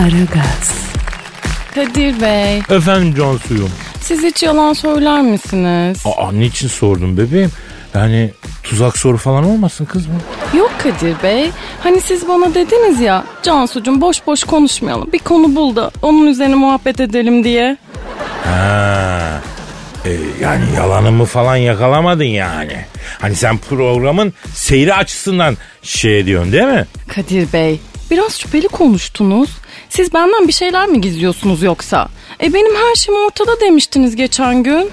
Aragaz, Kadir Bey, Efendim Cansu'yum. siz hiç yalan söyler misiniz? Aa niçin sordun bebeğim? Yani tuzak soru falan olmasın kız mı? Yok Kadir Bey. Hani siz bana dediniz ya, Cansucuğum boş boş konuşmayalım. Bir konu bul da onun üzerine muhabbet edelim diye. Ha. E, yani yalanımı falan yakalamadın yani. Hani sen programın seyri açısından şey diyorsun değil mi? Kadir Bey, biraz şüpheli konuştunuz. Siz benden bir şeyler mi gizliyorsunuz yoksa? E benim her şeyim ortada demiştiniz geçen gün.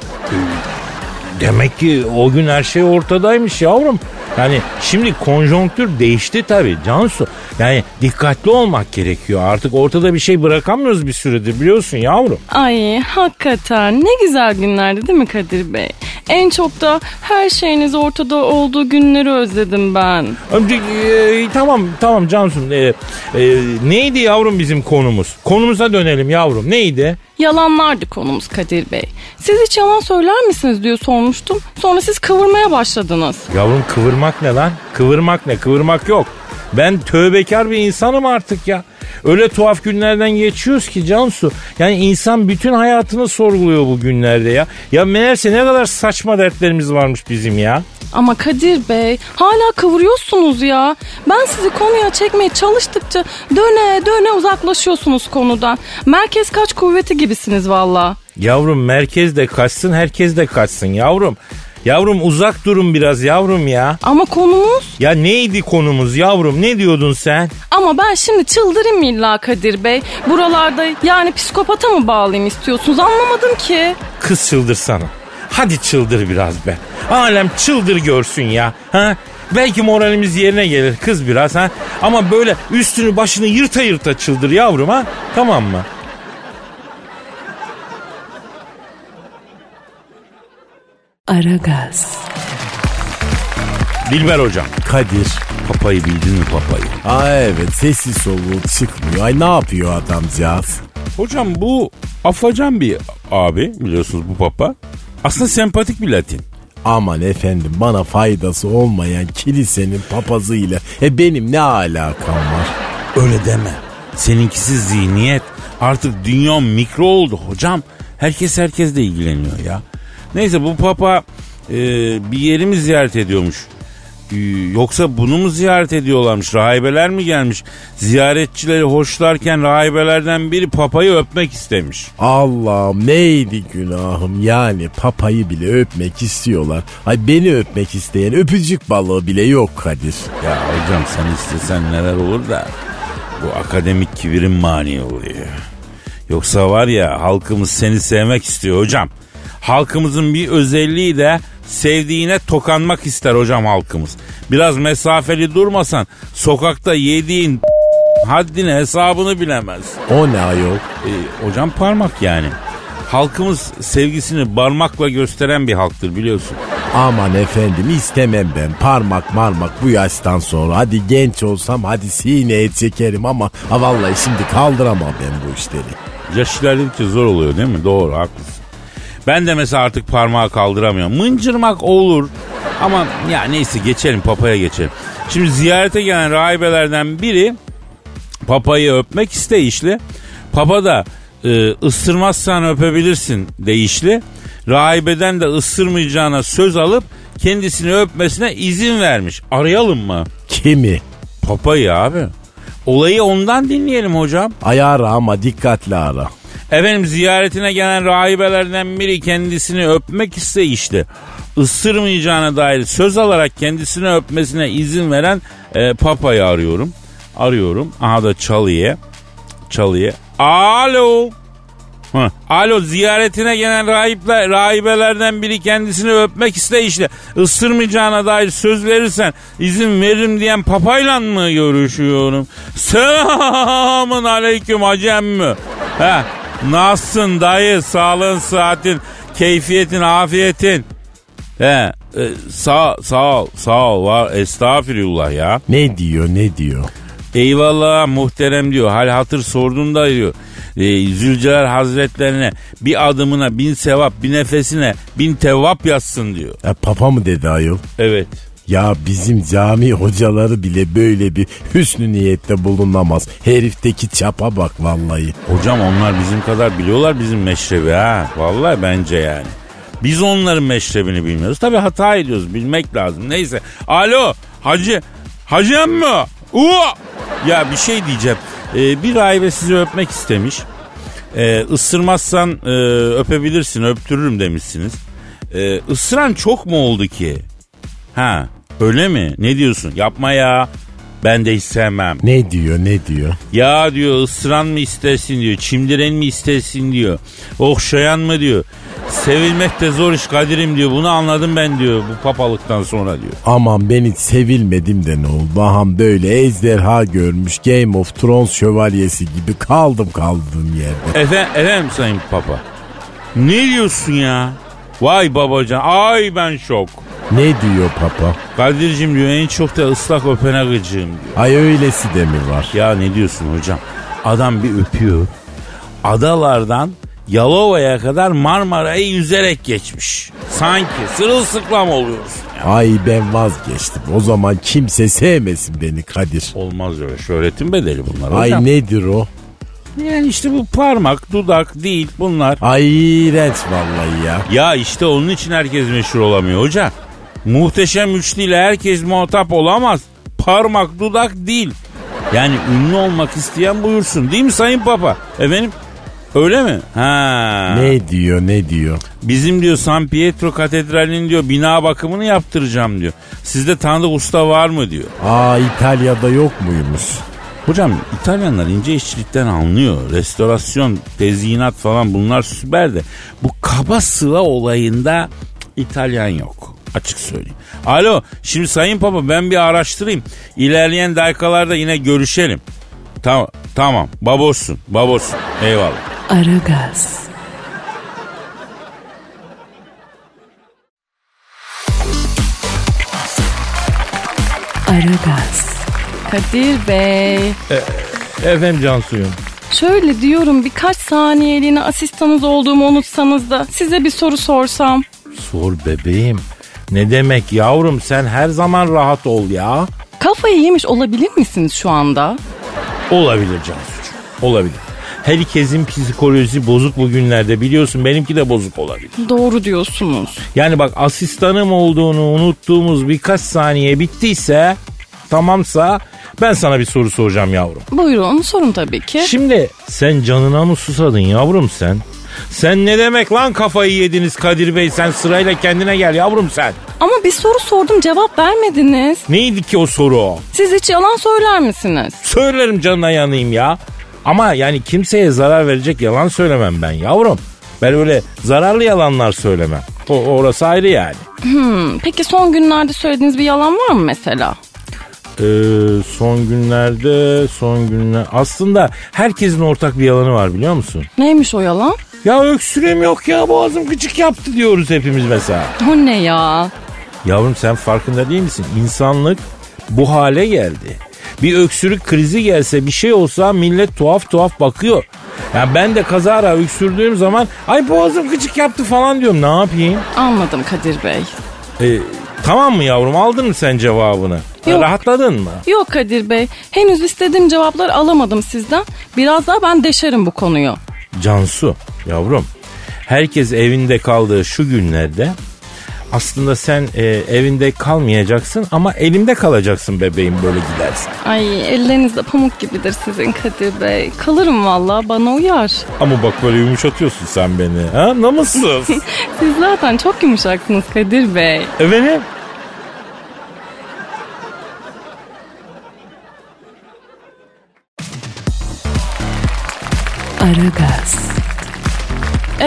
Demek ki o gün her şey ortadaymış yavrum. Yani şimdi konjonktür değişti tabii Cansu. Yani dikkatli olmak gerekiyor. Artık ortada bir şey bırakamıyoruz bir süredir biliyorsun yavrum. Ay hakikaten ne güzel günlerdi değil mi Kadir Bey? En çok da her şeyiniz ortada olduğu günleri özledim ben. E, tamam tamam Cansu. E, e, neydi yavrum bizim konumuz? Konumuza dönelim yavrum. Neydi? Yalanlardı konumuz Kadir Bey. Siz hiç yalan söyler misiniz diye sormuştum. Sonra siz kıvırmaya başladınız. Yavrum kıvırmak ne lan? Kıvırmak ne? Kıvırmak yok. Ben tövbekar bir insanım artık ya. Öyle tuhaf günlerden geçiyoruz ki Cansu. Yani insan bütün hayatını sorguluyor bu günlerde ya. Ya meğerse ne kadar saçma dertlerimiz varmış bizim ya. Ama Kadir Bey hala kıvırıyorsunuz ya. Ben sizi konuya çekmeye çalıştıkça döne döne uzaklaşıyorsunuz konudan. Merkez kaç kuvveti gibisiniz valla. Yavrum merkez de kaçsın herkes de kaçsın yavrum. Yavrum uzak durun biraz yavrum ya. Ama konumuz? Ya neydi konumuz yavrum ne diyordun sen? Ama ben şimdi çıldırayım illa Kadir Bey. Buralarda yani psikopata mı bağlayayım istiyorsunuz anlamadım ki. Kız çıldırsana. Hadi çıldır biraz be. Alem çıldır görsün ya. Ha? Belki moralimiz yerine gelir kız biraz ha. Ama böyle üstünü başını yırta yırta çıldır yavrum ha. Tamam mı? Aragaz, Dilber hocam. Kadir. Papayı bildin mi papayı? Aa evet sessiz soluğu çıkmıyor. Ay ne yapıyor adamcağız? Hocam bu afacan bir abi biliyorsunuz bu papa. Aslında sempatik bir Latin. Aman efendim bana faydası olmayan kilisenin papazıyla e benim ne alakam var? Öyle deme. Seninkisi zihniyet. Artık dünya mikro oldu hocam. Herkes herkesle ilgileniyor ya. Neyse bu papa e, bir yeri mi ziyaret ediyormuş? E, yoksa bunu mu ziyaret ediyorlarmış? Rahibeler mi gelmiş? Ziyaretçileri hoşlarken rahibelerden biri papayı öpmek istemiş. Allah'ım neydi günahım yani papayı bile öpmek istiyorlar. Ay beni öpmek isteyen öpücük balığı bile yok Kadir. Ya hocam sen istesen neler olur da bu akademik kibirin mani oluyor. Yoksa var ya halkımız seni sevmek istiyor hocam. Halkımızın bir özelliği de sevdiğine tokanmak ister hocam halkımız. Biraz mesafeli durmasan sokakta yediğin haddini hesabını bilemez. O ne ayol? E, hocam parmak yani. Halkımız sevgisini parmakla gösteren bir halktır biliyorsun. Aman efendim istemem ben parmak marmak bu yaştan sonra. Hadi genç olsam hadi sineye çekerim ama ha vallahi şimdi kaldıramam ben bu işleri. Yaş ilerledikçe zor oluyor değil mi? Doğru haklısın. Ben de mesela artık parmağı kaldıramıyorum. Mıncırmak olur ama ya neyse geçelim papaya geçelim. Şimdi ziyarete gelen rahibelerden biri papayı öpmek isteyişli. Papa da e, ısırmazsan öpebilirsin deyişli. Rahibeden de ısırmayacağına söz alıp kendisini öpmesine izin vermiş. Arayalım mı? Kimi? Papayı abi. Olayı ondan dinleyelim hocam. Ay ara ama dikkatli ara. Efendim ziyaretine gelen rahibelerden biri kendisini öpmek isteyişti. Isırmayacağına dair söz alarak kendisini öpmesine izin veren e, papayı arıyorum. Arıyorum. Aha da çalıya. Çalıya. Alo. Hı. Alo ziyaretine gelen rahipler, rahibelerden biri kendisini öpmek isteyişle ısırmayacağına dair söz verirsen izin veririm diyen papayla mı görüşüyorum? Selamun aleyküm hacem mi? He, nasılsın dayı sağlığın sıhhatin keyfiyetin afiyetin? He, e, sağ, sağ ol sağ ol var estağfirullah ya. Ne diyor ne diyor? Eyvallah muhterem diyor. Hal hatır sorduğunda diyor. E, Zülcelal Hazretlerine bir adımına bin sevap bir nefesine bin tevap yazsın diyor. E, papa mı dedi ayol? Evet. Ya bizim cami hocaları bile böyle bir hüsnü niyette bulunamaz. Herifteki çapa bak vallahi. Hocam onlar bizim kadar biliyorlar bizim meşrebi ha. Vallahi bence yani. Biz onların meşrebini bilmiyoruz. Tabii hata ediyoruz bilmek lazım. Neyse. Alo hacı. Hacı mı? Uuu. Ya bir şey diyeceğim. Ee, bir rahibe sizi öpmek istemiş. Ee, ısırmazsan e, öpebilirsin öptürürüm demişsiniz. Ee, ısıran çok mu oldu ki? Ha öyle mi? Ne diyorsun? Yapma ya. Ben de hiç sevmem. Ne diyor ne diyor? Ya diyor ısıran mı istersin diyor. Çimdiren mi istersin diyor. Okşayan mı diyor. Sevilmek de zor iş Kadir'im diyor. Bunu anladım ben diyor bu papalıktan sonra diyor. Aman ben hiç sevilmedim de ne oldu? Aham böyle ejderha görmüş Game of Thrones şövalyesi gibi kaldım kaldığım yerde. Efendim, efendim sayın papa. Ne diyorsun ya? Vay babacan ay ben şok. Ne diyor papa? Kadir'cim diyor en çok da ıslak öpene gıcığım diyor. Ay öylesi de mi var? Ya ne diyorsun hocam? Adam bir öpüyor. Adalardan Yalova'ya kadar Marmara'yı yüzerek geçmiş. Sanki sırılsıklam oluyoruz. Ay ben vazgeçtim. O zaman kimse sevmesin beni Kadir. Olmaz öyle. Şöhretin bedeli bunlar Ay hocam. nedir o? Yani işte bu parmak, dudak değil bunlar. Ay iğrenç vallahi ya. Ya işte onun için herkes meşhur olamıyor hocam. Muhteşem üçlüyle herkes muhatap olamaz. Parmak, dudak değil. Yani ünlü olmak isteyen buyursun değil mi Sayın Papa? Efendim öyle mi? Ha. Ne diyor ne diyor? Bizim diyor San Pietro Katedrali'nin diyor bina bakımını yaptıracağım diyor. Sizde tanıdık usta var mı diyor. Aa İtalya'da yok muymuş? Hocam İtalyanlar ince işçilikten anlıyor. Restorasyon, tezyinat falan bunlar süper de. Bu kaba sıva olayında İtalyan yok. Açık söyleyeyim. Alo şimdi Sayın Papa ben bir araştırayım. İlerleyen dakikalarda yine görüşelim. Tamam tamam babosun babosun eyvallah. Aragaz. Aragaz. Kadir Bey. Efendim Cansu'yum. Şöyle diyorum birkaç saniyeliğine asistanınız olduğumu unutsanız da size bir soru sorsam. Sor bebeğim. Ne demek yavrum sen her zaman rahat ol ya. Kafayı yemiş olabilir misiniz şu anda? Olabilir Cansu'cuğum. Olabilir. Herkesin psikolojisi bozuk bugünlerde biliyorsun benimki de bozuk olabilir. Doğru diyorsunuz. Yani bak asistanım olduğunu unuttuğumuz birkaç saniye bittiyse tamamsa ben sana bir soru soracağım yavrum. Buyurun sorun tabii ki. Şimdi sen canına mı susadın yavrum sen? Sen ne demek lan kafayı yediniz Kadir Bey sen sırayla kendine gel yavrum sen. Ama bir soru sordum cevap vermediniz. Neydi ki o soru? Siz hiç yalan söyler misiniz? Söylerim canına yanayım ya. Ama yani kimseye zarar verecek yalan söylemem ben yavrum. Ben öyle zararlı yalanlar söylemem. O, orası ayrı yani. Hmm, peki son günlerde söylediğiniz bir yalan var mı mesela? Ee, son günlerde son günler aslında herkesin ortak bir yalanı var biliyor musun? Neymiş o yalan? Ya öksürüğüm yok ya boğazım gıcık yaptı diyoruz hepimiz mesela. O ne ya? Yavrum sen farkında değil misin? İnsanlık bu hale geldi. Bir öksürük krizi gelse bir şey olsa millet tuhaf tuhaf bakıyor. Ya ben de kazara öksürdüğüm zaman ay boğazım gıcık yaptı falan diyorum ne yapayım? Anladım Kadir Bey. Ee, tamam mı yavrum aldın mı sen cevabını? Yok. Rahatladın mı? Yok Kadir Bey. Henüz istediğim cevapları alamadım sizden. Biraz daha ben deşerim bu konuyu. Cansu yavrum herkes evinde kaldığı şu günlerde aslında sen e, evinde kalmayacaksın ama elimde kalacaksın bebeğim böyle gidersen. Ay ellerinizde pamuk gibidir sizin Kadir Bey. Kalırım valla bana uyar. Ama bak böyle yumuşatıyorsun sen beni. Ha namussuz. Siz zaten çok yumuşaksınız Kadir Bey. Efendim? Aragaz.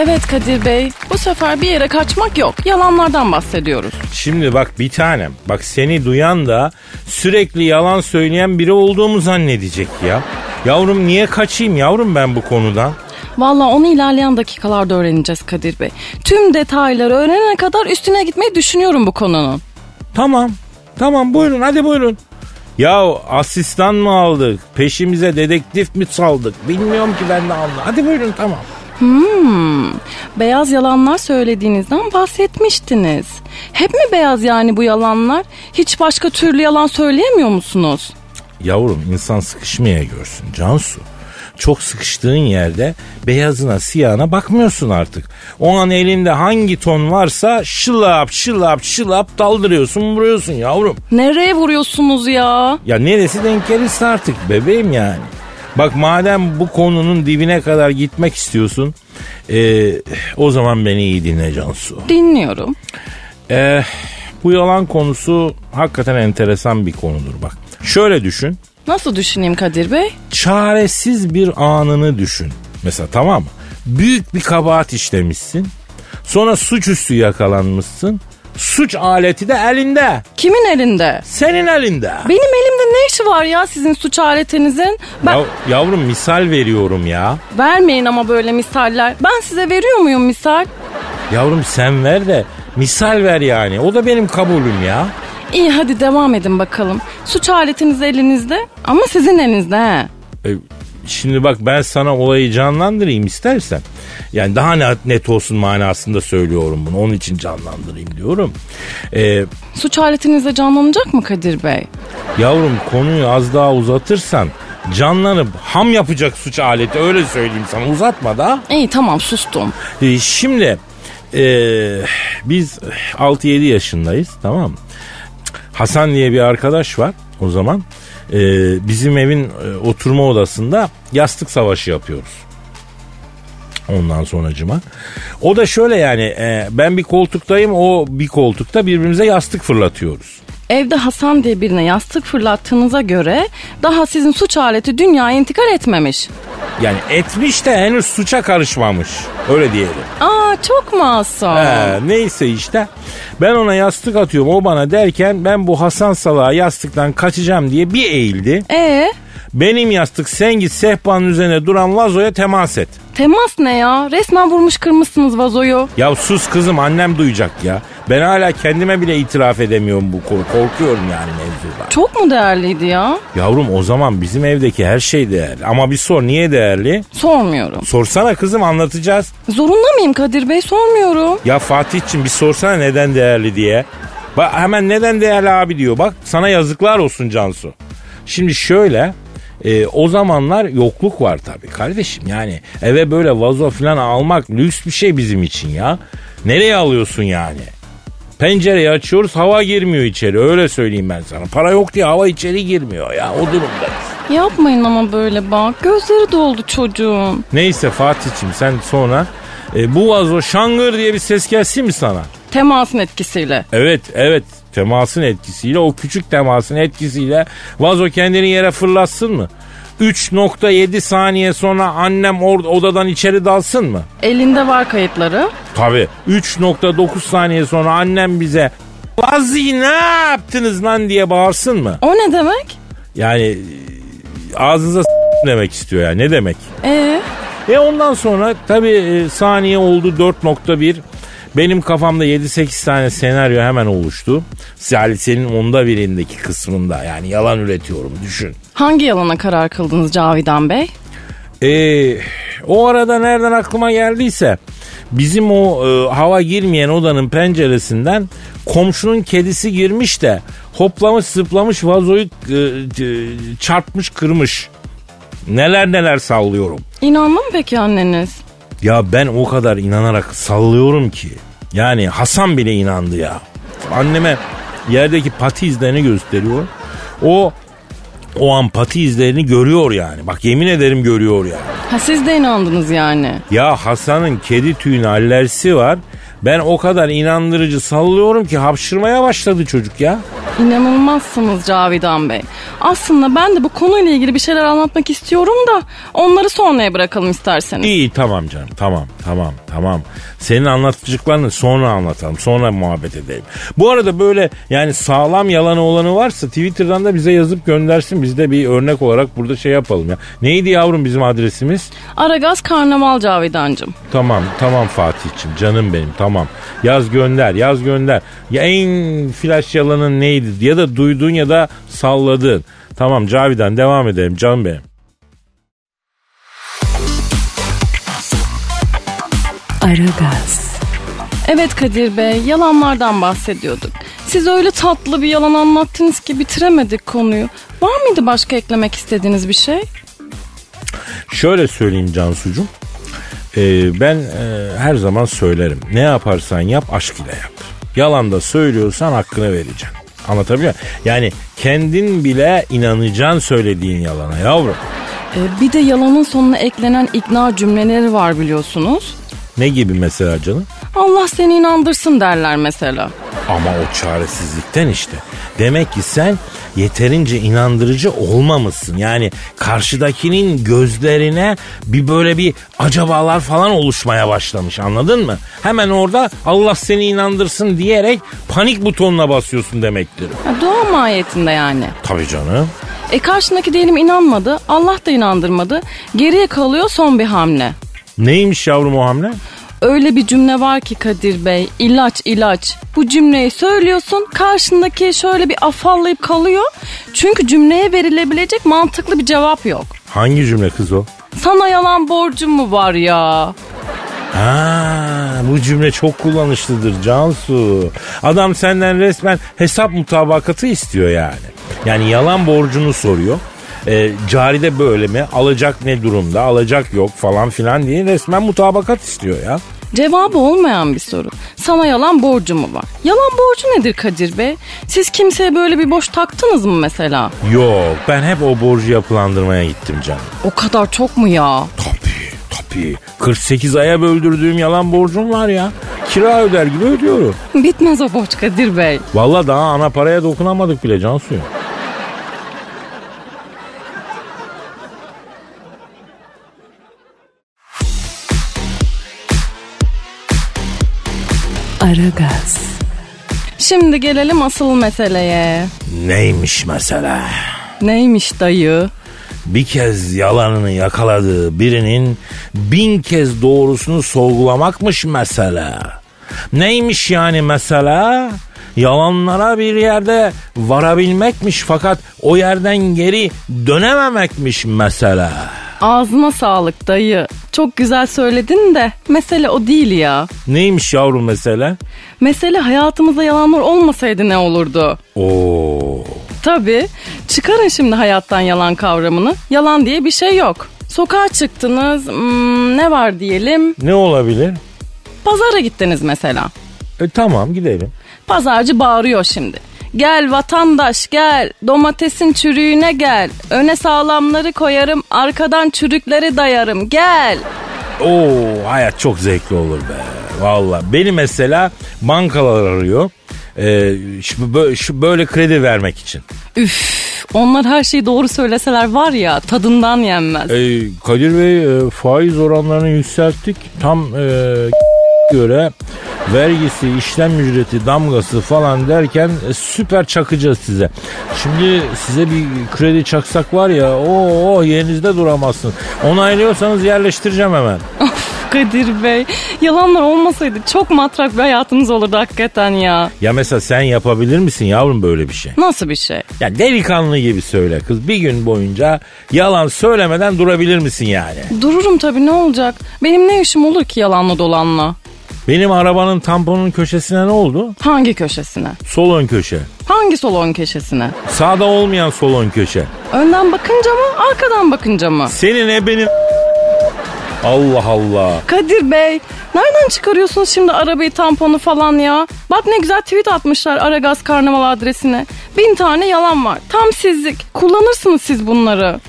Evet Kadir Bey, bu sefer bir yere kaçmak yok. Yalanlardan bahsediyoruz. Şimdi bak bir tanem. Bak seni duyan da sürekli yalan söyleyen biri olduğumu zannedecek ya. Yavrum niye kaçayım yavrum ben bu konudan? Valla onu ilerleyen dakikalarda öğreneceğiz Kadir Bey. Tüm detayları öğrenene kadar üstüne gitmeyi düşünüyorum bu konunun. Tamam. Tamam buyurun hadi buyurun. Ya asistan mı aldık? Peşimize dedektif mi saldık? Bilmiyorum ki ben de anla. Hadi buyurun tamam. Hmm, beyaz yalanlar söylediğinizden bahsetmiştiniz. Hep mi beyaz yani bu yalanlar? Hiç başka türlü yalan söyleyemiyor musunuz? Yavrum insan sıkışmaya görsün Cansu. Çok sıkıştığın yerde beyazına siyahına bakmıyorsun artık. O an elinde hangi ton varsa şılap şılap şılap daldırıyorsun vuruyorsun yavrum. Nereye vuruyorsunuz ya? Ya neresi denk gelirse artık bebeğim yani. Bak madem bu konunun dibine kadar gitmek istiyorsun ee, o zaman beni iyi dinle Cansu. Dinliyorum. Ee, bu yalan konusu hakikaten enteresan bir konudur bak. Şöyle düşün. Nasıl düşüneyim Kadir Bey? çaresiz bir anını düşün. Mesela tamam mı? Büyük bir kabahat işlemişsin. Sonra suçüstü yakalanmışsın. Suç aleti de elinde. Kimin elinde? Senin elinde. Benim elimde ne işi var ya sizin suç aletinizin? Ben... Ya, yavrum misal veriyorum ya. Vermeyin ama böyle misaller. Ben size veriyor muyum misal? Yavrum sen ver de misal ver yani. O da benim kabulüm ya. İyi hadi devam edin bakalım. Suç aletiniz elinizde ama sizin elinizde he. E, şimdi bak ben sana olayı canlandırayım istersen. Yani daha net, olsun manasında söylüyorum bunu. Onun için canlandırayım diyorum. E, Suç aletinizde canlanacak mı Kadir Bey? Yavrum konuyu az daha uzatırsan canlanıp ham yapacak suç aleti öyle söyleyeyim sana uzatma da. İyi tamam sustum. Ee, şimdi e, biz 6-7 yaşındayız tamam? Hasan diye bir arkadaş var o zaman. Ee, bizim evin e, oturma odasında yastık savaşı yapıyoruz. Ondan sonracıma. O da şöyle yani e, ben bir koltuktayım o bir koltukta birbirimize yastık fırlatıyoruz. Evde Hasan diye birine yastık fırlattığınıza göre daha sizin suç aleti dünyaya intikal etmemiş. Yani etmiş de henüz suça karışmamış. Öyle diyelim. Aa çok masum. He, neyse işte. Ben ona yastık atıyorum o bana derken ben bu Hasan Salah'a yastıktan kaçacağım diye bir eğildi. Ee, Benim yastık sen git sehpanın üzerine duran vazoya temas et. Temas ne ya? Resmen vurmuş kırmışsınız vazoyu. Ya sus kızım annem duyacak ya. Ben hala kendime bile itiraf edemiyorum bu konu. Korkuyorum yani mevzuda. Çok mu değerliydi ya? Yavrum o zaman bizim evdeki her şey değerli. Ama bir sor niye değerli? Sormuyorum. Sorsana kızım anlatacağız. Zorunda mıyım Kadir Bey? Sormuyorum. Ya Fatih'cim bir sorsana neden değerli diye. Bak hemen neden değerli abi diyor. Bak sana yazıklar olsun Cansu. Şimdi şöyle e, o zamanlar yokluk var tabii kardeşim. Yani eve böyle vazo falan almak lüks bir şey bizim için ya. Nereye alıyorsun yani? Pencereyi açıyoruz hava girmiyor içeri öyle söyleyeyim ben sana. Para yok diye hava içeri girmiyor ya o durumdayız. Yapmayın ama böyle bak. Gözleri doldu çocuğun. Neyse Fatih'cim sen sonra e, bu vazo şangır diye bir ses gelsin mi sana? Temasın etkisiyle. Evet evet temasın etkisiyle o küçük temasın etkisiyle vazo kendini yere fırlatsın mı? 3.7 saniye sonra annem or- odadan içeri dalsın mı? Elinde var kayıtları. Tabi 3.9 saniye sonra annem bize Vazi ne yaptınız lan diye bağırsın mı? O ne demek? Yani e, ağzınıza s- demek istiyor ya ne demek? Ee, E ondan sonra tabi saniye oldu 4.1 benim kafamda 7-8 tane senaryo hemen oluştu. Yani senin onda birindeki kısmında yani yalan üretiyorum düşün. hangi yalana karar kıldınız Cavidan Bey? Ee, o arada nereden aklıma geldiyse bizim o e, hava girmeyen odanın penceresinden komşunun kedisi girmiş de hoplamış zıplamış vazoyu e, e, çarpmış kırmış. Neler neler sallıyorum. İnandı mı peki anneniz? Ya ben o kadar inanarak sallıyorum ki. Yani Hasan bile inandı ya. Anneme yerdeki pati izlerini gösteriyor. O o an pati izlerini görüyor yani. Bak yemin ederim görüyor yani. Ha siz de inandınız yani. Ya Hasan'ın kedi tüyüne alerjisi var. Ben o kadar inandırıcı sallıyorum ki hapşırmaya başladı çocuk ya. İnanılmazsınız Cavidan Bey. Aslında ben de bu konuyla ilgili bir şeyler anlatmak istiyorum da onları sonraya bırakalım isterseniz. İyi tamam canım tamam tamam tamam. Senin anlatacaklarını sonra anlatalım sonra muhabbet edelim. Bu arada böyle yani sağlam yalanı olanı varsa Twitter'dan da bize yazıp göndersin. Biz de bir örnek olarak burada şey yapalım ya. Neydi yavrum bizim adresimiz? Aragaz Karnaval Cavidancım. Tamam tamam Fatih'ciğim canım benim tamam. Yaz gönder yaz gönder. Ya en flash yalanın neydi ya da duyduğun ya da salladığın. Tamam Cavidan devam edelim canım benim. Aragaz, Evet Kadir Bey, yalanlardan bahsediyorduk. Siz öyle tatlı bir yalan anlattınız ki bitiremedik konuyu. Var mıydı başka eklemek istediğiniz bir şey? Şöyle söyleyeyim Cansucuğum. Ee, ben e, her zaman söylerim. Ne yaparsan yap aşk ile yap. Yalan da söylüyorsan hakkını vereceksin. Anlatabiliyor muyum? Yani kendin bile inanacaksın söylediğin yalana yavrum. Ee, bir de yalanın sonuna eklenen ikna cümleleri var biliyorsunuz. Ne gibi mesela canım? Allah seni inandırsın derler mesela. Ama o çaresizlikten işte. Demek ki sen yeterince inandırıcı olmamışsın. Yani karşıdakinin gözlerine bir böyle bir acabalar falan oluşmaya başlamış anladın mı? Hemen orada Allah seni inandırsın diyerek panik butonuna basıyorsun demektir. Ha, dua mahiyetinde yani. Tabii canım. E karşındaki diyelim inanmadı, Allah da inandırmadı. Geriye kalıyor son bir hamle. Neymiş yavrum o hamle? Öyle bir cümle var ki Kadir Bey, ilaç ilaç. Bu cümleyi söylüyorsun, karşındaki şöyle bir afallayıp kalıyor. Çünkü cümleye verilebilecek mantıklı bir cevap yok. Hangi cümle kız o? Sana yalan borcum mu var ya? Ha, bu cümle çok kullanışlıdır Cansu. Adam senden resmen hesap mutabakatı istiyor yani. Yani yalan borcunu soruyor. E, caride böyle mi? Alacak ne durumda? Alacak yok falan filan diye resmen mutabakat istiyor ya. Cevabı olmayan bir soru. Sana yalan borcu mu var? Yalan borcu nedir Kadir Bey? Siz kimseye böyle bir borç taktınız mı mesela? Yok ben hep o borcu yapılandırmaya gittim canım. O kadar çok mu ya? Tabii tabii. 48 aya böldürdüğüm yalan borcum var ya. Kira öder gibi ödüyorum. Bitmez o borç Kadir Bey. Vallahi daha ana paraya dokunamadık bile Cansu'ya. Aragaz, Şimdi gelelim asıl meseleye. Neymiş mesela? Neymiş dayı? Bir kez yalanını yakaladığı birinin bin kez doğrusunu sorgulamakmış mesela. Neymiş yani mesela? Yalanlara bir yerde varabilmekmiş fakat o yerden geri dönememekmiş mesela. Ağzına sağlık dayı. Çok güzel söyledin de mesele o değil ya. Neymiş yavrum mesela? Mesele hayatımızda yalanlar olmasaydı ne olurdu? Oo. Tabii. Çıkarın şimdi hayattan yalan kavramını. Yalan diye bir şey yok. Sokağa çıktınız. hmm, ne var diyelim? Ne olabilir? Pazara gittiniz mesela. E tamam gidelim. Pazarcı bağırıyor şimdi. Gel vatandaş gel domatesin çürüğüne gel. Öne sağlamları koyarım arkadan çürükleri dayarım gel. Oo hayat çok zevkli olur be. Valla beni mesela bankalar arıyor. Ee, şu, şu böyle kredi vermek için. Üf onlar her şeyi doğru söyleseler var ya tadından yenmez. Ee, Kadir Bey e, faiz oranlarını yükselttik. Tam e, göre vergisi, işlem ücreti, damgası falan derken e, süper çakacağız size. Şimdi size bir kredi çaksak var ya o oh, yerinizde duramazsın. Onaylıyorsanız yerleştireceğim hemen. Kadir Bey yalanlar olmasaydı çok matrak bir hayatımız olurdu hakikaten ya. Ya mesela sen yapabilir misin yavrum böyle bir şey? Nasıl bir şey? Ya delikanlı gibi söyle kız. Bir gün boyunca yalan söylemeden durabilir misin yani? Dururum tabii ne olacak? Benim ne işim olur ki yalanla dolanla? Benim arabanın tamponun köşesine ne oldu? Hangi köşesine? Sol ön köşe. Hangi salon köşesine? Sağda olmayan sol ön köşe. Önden bakınca mı arkadan bakınca mı? Senin ebenin... Allah Allah. Kadir Bey nereden çıkarıyorsunuz şimdi arabayı tamponu falan ya? Bak ne güzel tweet atmışlar Aragaz Karnaval adresine. Bin tane yalan var. Tam sizlik. Kullanırsınız siz bunları.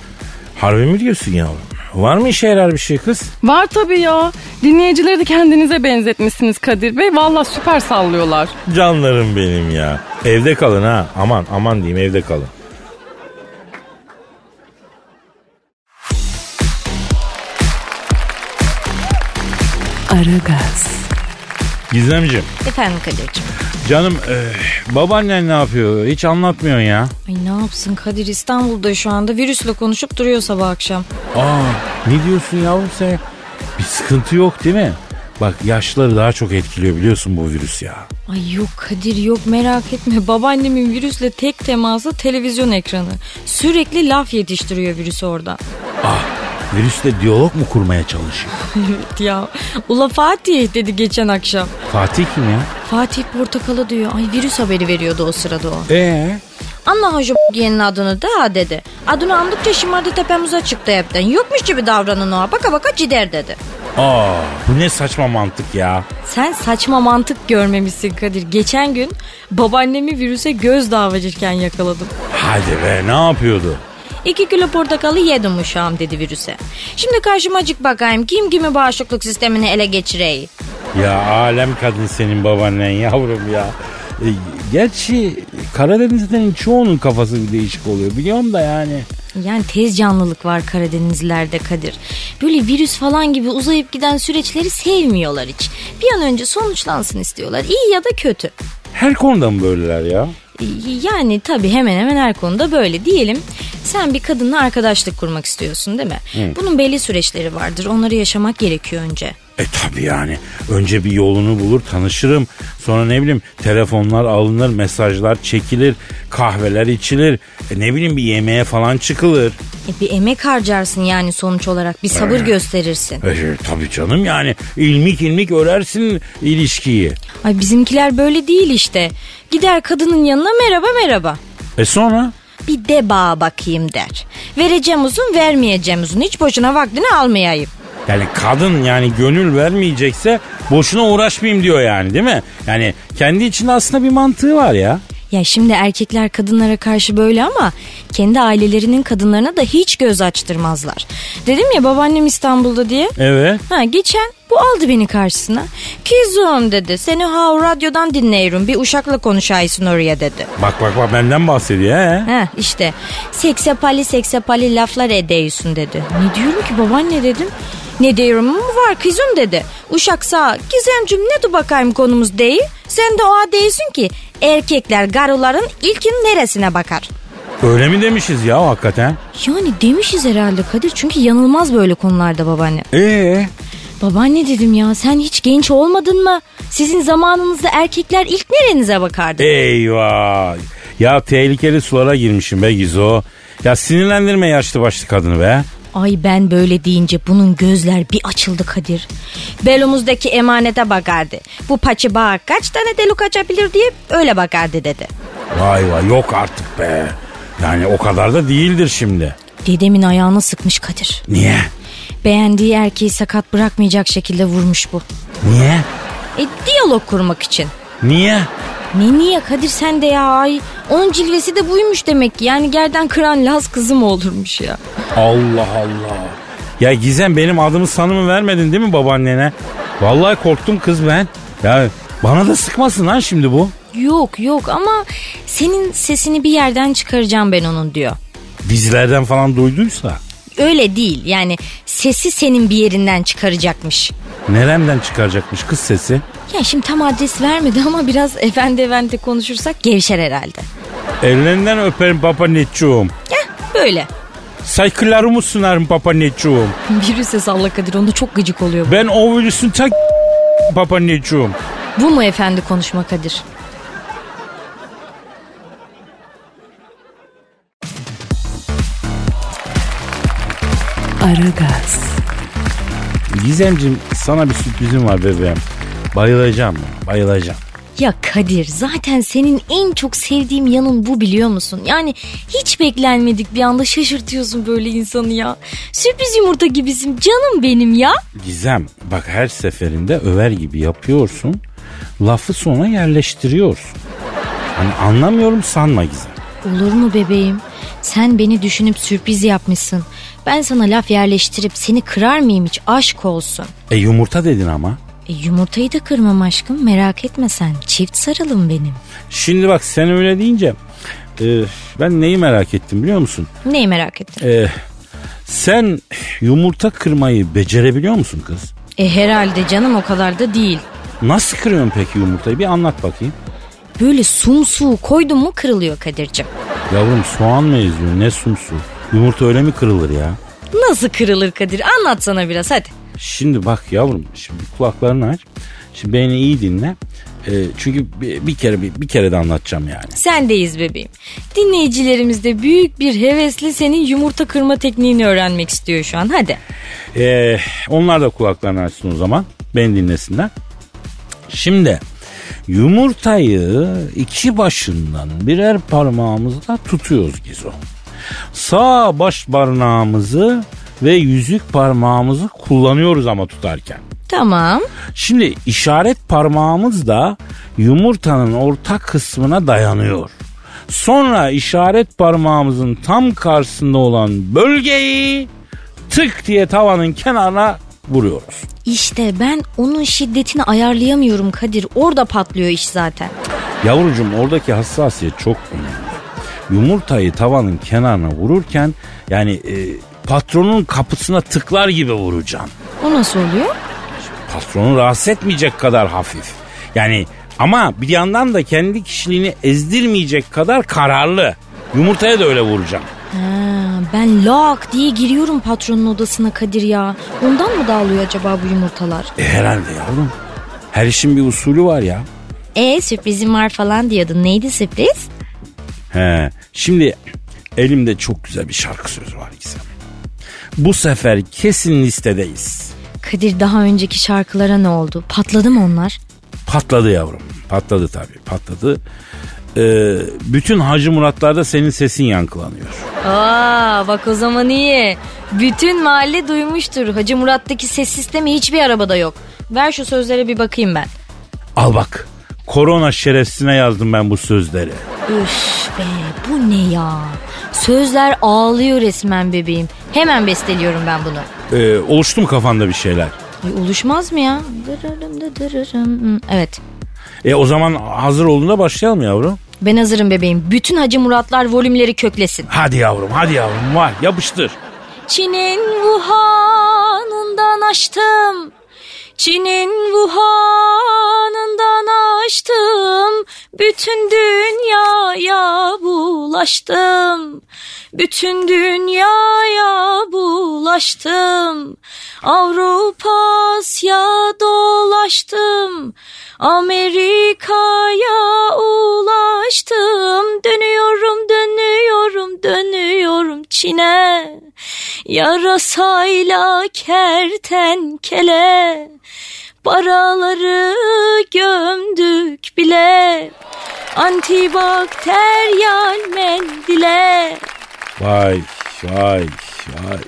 Harbi mi diyorsun yavrum? Var mı işe yarar bir şey kız? Var tabii ya. Dinleyicileri de kendinize benzetmişsiniz Kadir Bey. Valla süper sallıyorlar. Canlarım benim ya. Evde kalın ha. Aman aman diyeyim evde kalın. Aragaz, Gizemciğim. Efendim Kadir'cim. Canım e, babaannen ne yapıyor? Hiç anlatmıyorsun ya. Ay ne yapsın Kadir İstanbul'da şu anda virüsle konuşup duruyor sabah akşam. Aa ne diyorsun yavrum sen? Bir sıkıntı yok değil mi? Bak yaşları daha çok etkiliyor biliyorsun bu virüs ya. Ay yok Kadir yok merak etme babaannemin virüsle tek teması televizyon ekranı. Sürekli laf yetiştiriyor virüs oradan. Virüsle diyalog mu kurmaya çalışıyor? Evet ya. Ula Fatih dedi geçen akşam. Fatih kim ya? Fatih Portakalı diyor. Ay virüs haberi veriyordu o sırada o. Ee? Anla hoca yeğenin adını da dedi. Adını andıkça şımardı tepemize çıktı hepten. Yokmuş gibi davranın o. Baka baka cider dedi. Aa, bu ne saçma mantık ya. Sen saçma mantık görmemişsin Kadir. Geçen gün babaannemi virüse göz davacırken yakaladım. Hadi be ne yapıyordu? İki kilo portakalı yedim uşağım dedi virüse. Şimdi karşıma çık bakayım kim kimi bağışıklık sistemini ele geçireyim. Ya alem kadın senin babaannen yavrum ya. E, gerçi Karadenizlerin çoğunun kafası bir değişik oluyor biliyorum da yani. Yani tez canlılık var Karadenizlerde Kadir. Böyle virüs falan gibi uzayıp giden süreçleri sevmiyorlar hiç. Bir an önce sonuçlansın istiyorlar. İyi ya da kötü. Her konuda mı böyleler ya? Yani tabii hemen hemen her konuda böyle diyelim. Sen bir kadınla arkadaşlık kurmak istiyorsun değil mi? Bunun belli süreçleri vardır. Onları yaşamak gerekiyor önce. E tabi yani. Önce bir yolunu bulur tanışırım. Sonra ne bileyim telefonlar alınır, mesajlar çekilir, kahveler içilir. E ne bileyim bir yemeğe falan çıkılır. E bir emek harcarsın yani sonuç olarak. Bir sabır gösterirsin. E, tabii canım yani ilmik ilmik örersin ilişkiyi. Ay bizimkiler böyle değil işte. Gider kadının yanına merhaba merhaba. E sonra? Bir de bağa bakayım der. Vereceğim uzun vermeyeceğim uzun. Hiç boşuna vaktini almayayım. Yani kadın yani gönül vermeyecekse boşuna uğraşmayayım diyor yani değil mi? Yani kendi içinde aslında bir mantığı var ya. Ya şimdi erkekler kadınlara karşı böyle ama kendi ailelerinin kadınlarına da hiç göz açtırmazlar. Dedim ya babaannem İstanbul'da diye. Evet. Ha geçen bu aldı beni karşısına. Kizum dedi seni ha radyodan dinleyirim bir uşakla konuşaysın oraya dedi. Bak bak bak benden bahsediyor he. Ha işte seksapali seksapali laflar ediyorsun dedi. Ne diyorum ki babaanne dedim. Ne diyorum mu var kızım dedi. Uşak sağ Gizemcim ne dur bakayım konumuz değil. Sen de o değilsin ki erkekler garuların ilkin neresine bakar. Öyle mi demişiz ya hakikaten? Yani demişiz herhalde Kadir çünkü yanılmaz böyle konularda babaanne. Ee? Babaanne dedim ya sen hiç genç olmadın mı? Sizin zamanınızda erkekler ilk nerenize bakardı? Eyvah. Ya tehlikeli sulara girmişim be Gizo. Ya sinirlendirme yaşlı başlı kadını be. Ay ben böyle deyince bunun gözler bir açıldı Kadir. Belomuzdaki emanete bakardı. Bu paçı bağa kaç tane delik açabilir diye öyle bakardı dedi. Vay vay yok artık be. Yani o kadar da değildir şimdi. Dedemin ayağını sıkmış Kadir. Niye? Beğendiği erkeği sakat bırakmayacak şekilde vurmuş bu. Niye? E diyalog kurmak için. Niye? Ne niye Kadir sen de ya ay. Onun cilvesi de buymuş demek ki. Yani gerden kıran Laz kızı mı olurmuş ya. Allah Allah. Ya Gizem benim adımı sanımı vermedin değil mi babaannene? Vallahi korktum kız ben. Ya bana da sıkmasın lan şimdi bu. Yok yok ama senin sesini bir yerden çıkaracağım ben onun diyor. Dizilerden falan duyduysa. Öyle değil yani sesi senin bir yerinden çıkaracakmış. Neremden çıkaracakmış kız sesi? Ya şimdi tam adres vermedi ama biraz efendi efendi konuşursak gevşer herhalde. Ellerinden öperim papa netçuğum. Heh böyle. Saygılarımı sunarım papa netçuğum. Virüse salla Kadir onda çok gıcık oluyor. bu. Ben o virüsün tak papa netçuğum. Bu mu efendi konuşma Kadir? Aragaz, Gizemciğim sana bir sürprizim var bebeğim. Bayılacağım ya bayılacağım. Ya Kadir zaten senin en çok sevdiğim yanın bu biliyor musun? Yani hiç beklenmedik bir anda şaşırtıyorsun böyle insanı ya. Sürpriz yumurta gibisin canım benim ya. Gizem bak her seferinde över gibi yapıyorsun. Lafı sona yerleştiriyorsun. Hani anlamıyorum sanma Gizem. Olur mu bebeğim? Sen beni düşünüp sürpriz yapmışsın. Ben sana laf yerleştirip seni kırar mıyım hiç aşk olsun. E yumurta dedin ama. E, yumurtayı da kırmam aşkım merak etme sen. Çift sarılım benim. Şimdi bak sen öyle deyince e, ben neyi merak ettim biliyor musun? Neyi merak ettin? E, sen yumurta kırmayı becerebiliyor musun kız? E herhalde canım o kadar da değil. Nasıl kırıyorsun peki yumurtayı bir anlat bakayım. Böyle sumsu koydun mu kırılıyor Kadir'cim. Yavrum soğan mı eziyor ne sumsu? Yumurta öyle mi kırılır ya? Nasıl kırılır Kadir anlatsana biraz hadi. Şimdi bak yavrum şimdi kulaklarını aç. Şimdi beni iyi dinle. E, çünkü bir, bir kere bir, bir kere de anlatacağım yani. Sendeyiz bebeğim. Dinleyicilerimiz de büyük bir hevesle senin yumurta kırma tekniğini öğrenmek istiyor şu an. Hadi. E, onlar da kulaklarını açsın o zaman. Beni dinlesinler. Şimdi yumurtayı iki başından birer parmağımızla tutuyoruz Gizo. Sağ baş parmağımızı ve yüzük parmağımızı kullanıyoruz ama tutarken. Tamam. Şimdi işaret parmağımız da yumurtanın orta kısmına dayanıyor. Sonra işaret parmağımızın tam karşısında olan bölgeyi tık diye tavanın kenarına vuruyoruz. İşte ben onun şiddetini ayarlayamıyorum Kadir. Orada patlıyor iş zaten. Yavrucuğum oradaki hassasiyet çok önemli. Yumurtayı tavanın kenarına vururken yani e, patronun kapısına tıklar gibi vuracaksın. O nasıl oluyor? Patronu rahatsız etmeyecek kadar hafif. Yani ama bir yandan da kendi kişiliğini ezdirmeyecek kadar kararlı. Yumurtaya da öyle vuracağım. Ha, ben lak diye giriyorum patronun odasına Kadir ya. Ondan mı dağılıyor acaba bu yumurtalar? E, herhalde yavrum. Her işin bir usulü var ya. E sürprizim var falan diyordun. Neydi sürpriz? He, şimdi elimde çok güzel bir şarkı sözü var Gizem. Bu sefer kesin listedeyiz. Kadir daha önceki şarkılara ne oldu? Patladı mı onlar? Patladı yavrum. Patladı tabii patladı. Ee, bütün Hacı Muratlarda senin sesin yankılanıyor. Aa bak o zaman iyi. Bütün mahalle duymuştur. Hacı Murat'taki ses sistemi hiçbir arabada yok. Ver şu sözlere bir bakayım ben. Al bak. Korona şerefsine yazdım ben bu sözleri. Üf be bu ne ya? Sözler ağlıyor resmen bebeğim. Hemen besteliyorum ben bunu. Ee, oluştu mu kafanda bir şeyler? Ay, oluşmaz mı ya? Dırırım dı dırırım. Evet. E o zaman hazır olduğunda başlayalım yavrum. Ben hazırım bebeğim. Bütün Hacı Muratlar volümleri köklesin. Hadi yavrum hadi yavrum var yapıştır. Çin'in Wuhan'ından açtım. Çin'in Wuhan'ından açtım. Bütün dünyaya bulaştım. Bütün dünyaya bulaştım. Avrupa Asya dolaştım. Amerika'ya ulaştım. Dönüyorum, dönüyorum, dönüyorum Çin'e. Yarasayla kertenkele. Paraları gömdük bile. Antibakteryal mendile. Vay vay vay.